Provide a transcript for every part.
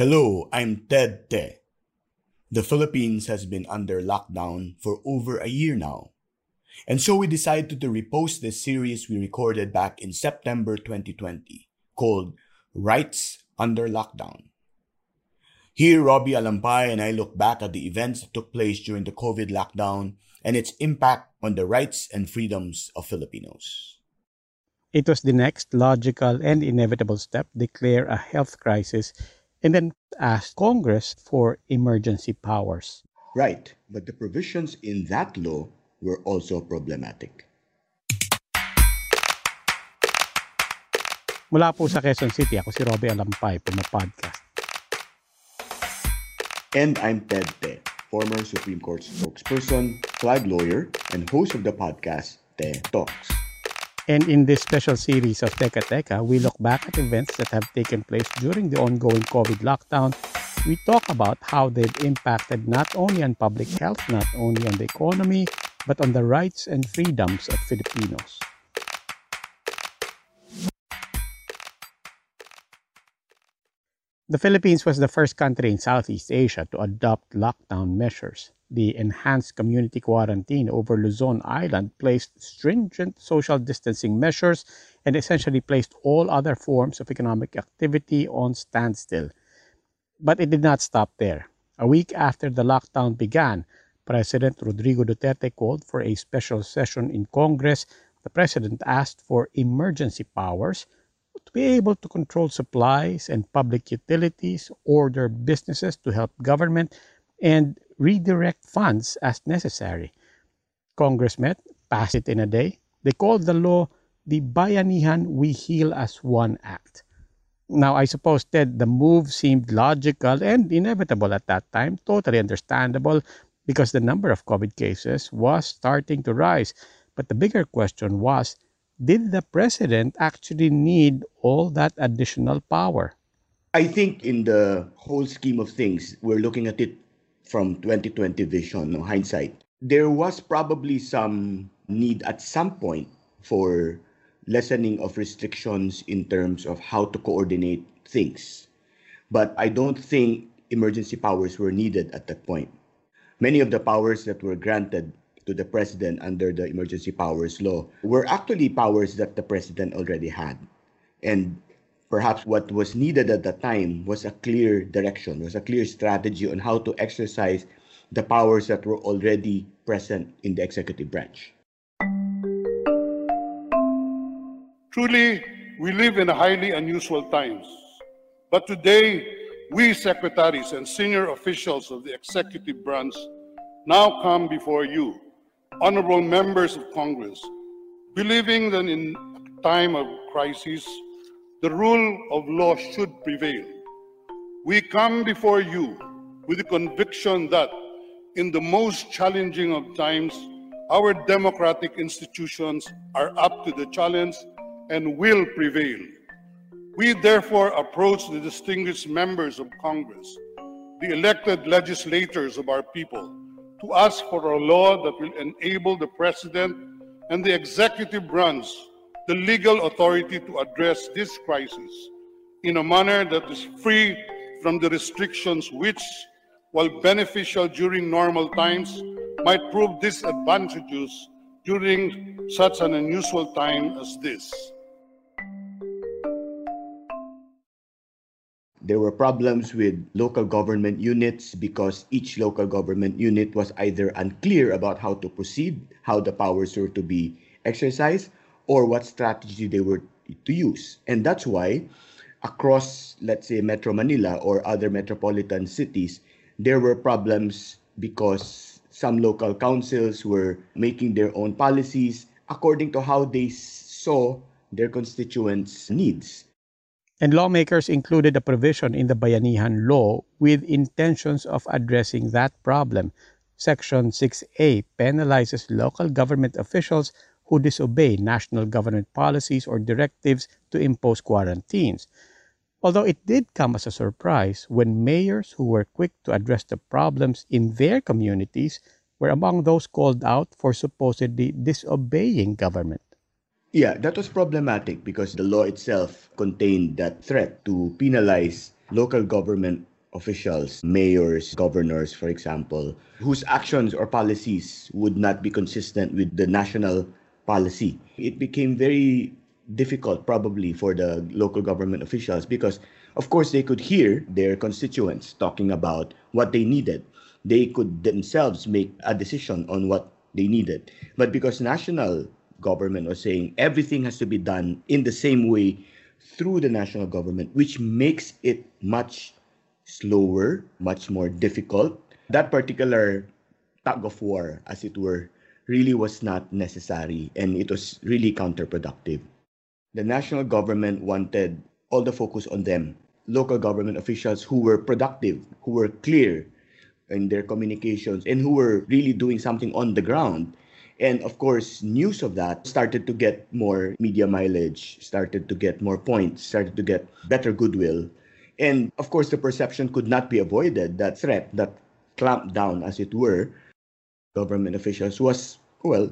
Hello, I'm Ted Te. The Philippines has been under lockdown for over a year now. And so we decided to repost this series we recorded back in September 2020 called Rights Under Lockdown. Here, Robbie Alampay and I look back at the events that took place during the COVID lockdown and its impact on the rights and freedoms of Filipinos. It was the next logical and inevitable step declare a health crisis and then asked Congress for emergency powers. Right, but the provisions in that law were also problematic. Mula po sa Quezon City, ako si Robbie Alampay, Podcast. And I'm Ted Te, former Supreme Court spokesperson, flag lawyer, and host of the podcast Te Talks. And in this special series of Teka Teka, we look back at events that have taken place during the ongoing COVID lockdown. We talk about how they've impacted not only on public health, not only on the economy, but on the rights and freedoms of Filipinos. The Philippines was the first country in Southeast Asia to adopt lockdown measures. The enhanced community quarantine over Luzon Island placed stringent social distancing measures and essentially placed all other forms of economic activity on standstill. But it did not stop there. A week after the lockdown began, President Rodrigo Duterte called for a special session in Congress. The president asked for emergency powers to be able to control supplies and public utilities, order businesses to help government, and redirect funds as necessary. Congress met, passed it in a day. They called the law the Bayanihan We Heal as One Act. Now, I suppose that the move seemed logical and inevitable at that time, totally understandable because the number of COVID cases was starting to rise. But the bigger question was did the president actually need all that additional power? I think, in the whole scheme of things, we're looking at it from 2020 vision, no, hindsight. There was probably some need at some point for lessening of restrictions in terms of how to coordinate things. But I don't think emergency powers were needed at that point. Many of the powers that were granted to the president under the emergency powers law were actually powers that the president already had. And perhaps what was needed at the time was a clear direction, was a clear strategy on how to exercise the powers that were already present in the executive branch. Truly, we live in highly unusual times. But today, we secretaries and senior officials of the executive branch now come before you honorable members of Congress, believing that in time of crisis, the rule of law should prevail. We come before you with the conviction that in the most challenging of times, our democratic institutions are up to the challenge and will prevail. We therefore approach the distinguished members of Congress, the elected legislators of our people, to ask for a law that will enable the President and the executive branch the legal authority to address this crisis in a manner that is free from the restrictions which, while beneficial during normal times, might prove disadvantageous during such an unusual time as this. There were problems with local government units because each local government unit was either unclear about how to proceed, how the powers were to be exercised, or what strategy they were to use. And that's why across, let's say, Metro Manila or other metropolitan cities, there were problems because some local councils were making their own policies according to how they saw their constituents' needs. And lawmakers included a provision in the Bayanihan law with intentions of addressing that problem. Section 6A penalizes local government officials who disobey national government policies or directives to impose quarantines. Although it did come as a surprise when mayors who were quick to address the problems in their communities were among those called out for supposedly disobeying government. Yeah, that was problematic because the law itself contained that threat to penalize local government officials, mayors, governors, for example, whose actions or policies would not be consistent with the national policy. It became very difficult, probably, for the local government officials because, of course, they could hear their constituents talking about what they needed. They could themselves make a decision on what they needed. But because national government was saying everything has to be done in the same way through the national government, which makes it much slower, much more difficult. That particular tug of war, as it were, really was not necessary and it was really counterproductive. The national government wanted all the focus on them, local government officials who were productive, who were clear in their communications, and who were really doing something on the ground. And of course, news of that started to get more media mileage, started to get more points, started to get better goodwill. And of course, the perception could not be avoided that threat, that clamp down, as it were, government officials was, well,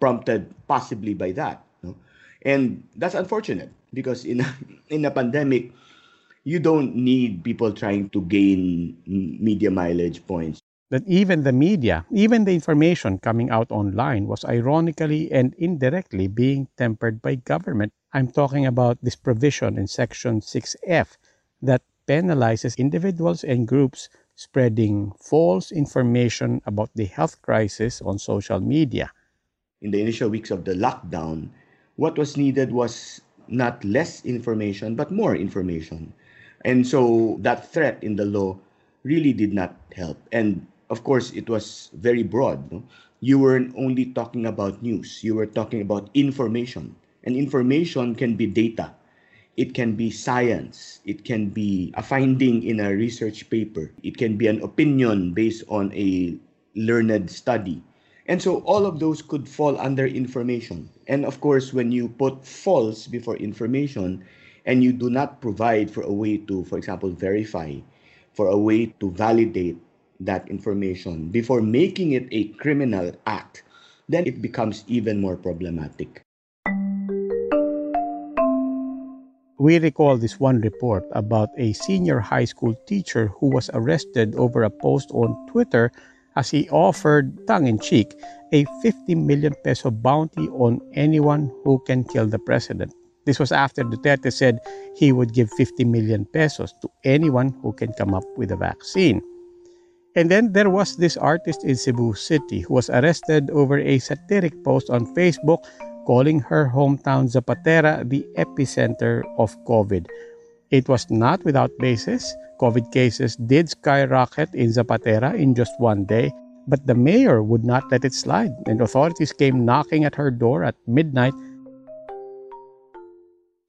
prompted possibly by that. And that's unfortunate because in in a pandemic, you don't need people trying to gain media mileage points. That even the media, even the information coming out online was ironically and indirectly being tempered by government. I'm talking about this provision in Section 6F that penalizes individuals and groups spreading false information about the health crisis on social media. In the initial weeks of the lockdown, what was needed was not less information, but more information. And so that threat in the law really did not help. And of course, it was very broad. No? You weren't only talking about news, you were talking about information. And information can be data, it can be science, it can be a finding in a research paper, it can be an opinion based on a learned study. And so all of those could fall under information. And of course, when you put false before information and you do not provide for a way to, for example, verify, for a way to validate that information before making it a criminal act, then it becomes even more problematic. We recall this one report about a senior high school teacher who was arrested over a post on Twitter as he offered tongue in cheek a 50 million peso bounty on anyone who can kill the president. This was after Duterte said he would give 50 million pesos to anyone who can come up with a vaccine. And then there was this artist in Cebu City who was arrested over a satiric post on Facebook calling her hometown Zapatera the epicenter of COVID. It was not without basis. COVID cases did skyrocket in Zapatera in just one day, but the mayor would not let it slide, and authorities came knocking at her door at midnight.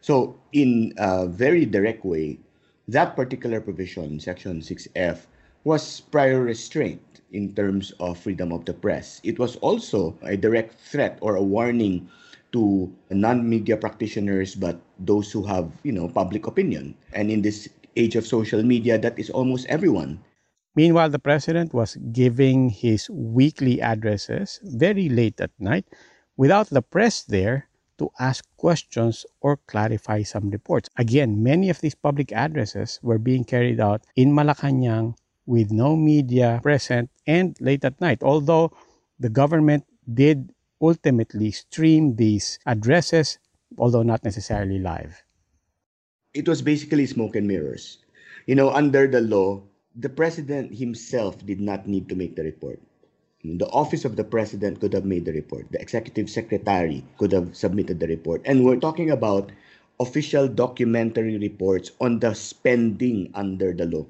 So, in a very direct way, that particular provision, Section 6F, was prior restraint in terms of freedom of the press. It was also a direct threat or a warning to non-media practitioners but those who have you know public opinion. And in this age of social media that is almost everyone. Meanwhile the president was giving his weekly addresses very late at night without the press there to ask questions or clarify some reports. Again many of these public addresses were being carried out in Malacanang with no media present and late at night although the government did ultimately stream these addresses, although not necessarily live? It was basically smoke and mirrors. You know, under the law, the president himself did not need to make the report. The office of the president could have made the report. The executive secretary could have submitted the report. And we're talking about official documentary reports on the spending under the law.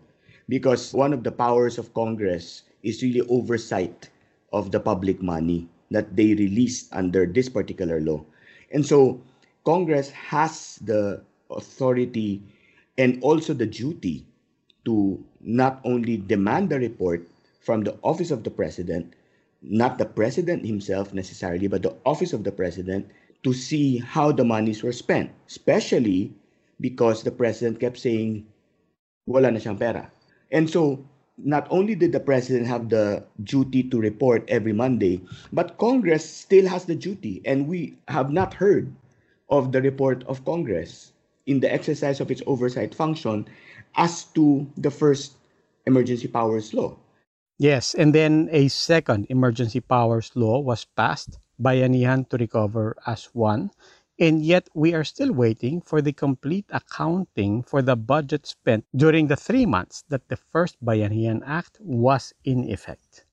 Because one of the powers of Congress is really oversight of the public money that they released under this particular law. And so Congress has the authority and also the duty to not only demand the report from the office of the president, not the president himself necessarily, but the office of the president to see how the monies were spent, especially because the president kept saying, wala na siyang pera. And so, not only did the president have the duty to report every Monday, but Congress still has the duty. And we have not heard of the report of Congress in the exercise of its oversight function as to the first emergency powers law. Yes, and then a second emergency powers law was passed, by Bayanihan to Recover as one, and yet we are still waiting for the complete accounting for the budget spent during the three months that the first Bayanihan Act was in effect.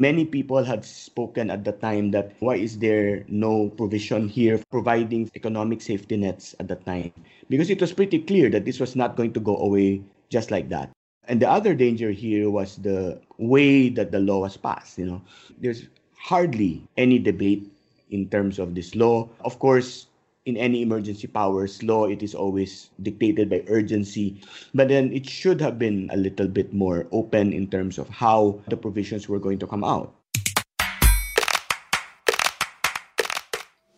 Many people had spoken at the time that why is there no provision here providing economic safety nets at the time? Because it was pretty clear that this was not going to go away just like that. And the other danger here was the way that the law was passed. You know, there's hardly any debate in terms of this law. Of course, in any emergency powers law, it is always dictated by urgency. But then it should have been a little bit more open in terms of how the provisions were going to come out.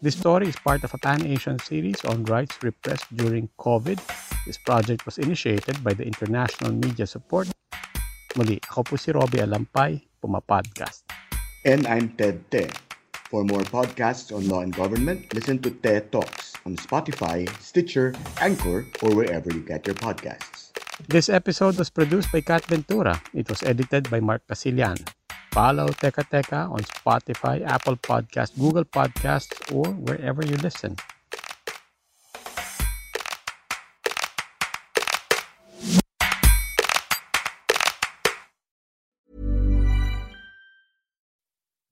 This story is part of a Pan-Asian series on rights repressed during COVID. This project was initiated by the International Media Support. Muli, ako po si Robbie Alampay, Puma Podcast. And I'm Ted Te. For more podcasts on law and government, listen to Te Talks on Spotify, Stitcher, Anchor, or wherever you get your podcasts. This episode was produced by Kat Ventura. It was edited by Mark Casilian. Follow Teka Teka on Spotify, Apple Podcasts, Google Podcasts, or wherever you listen.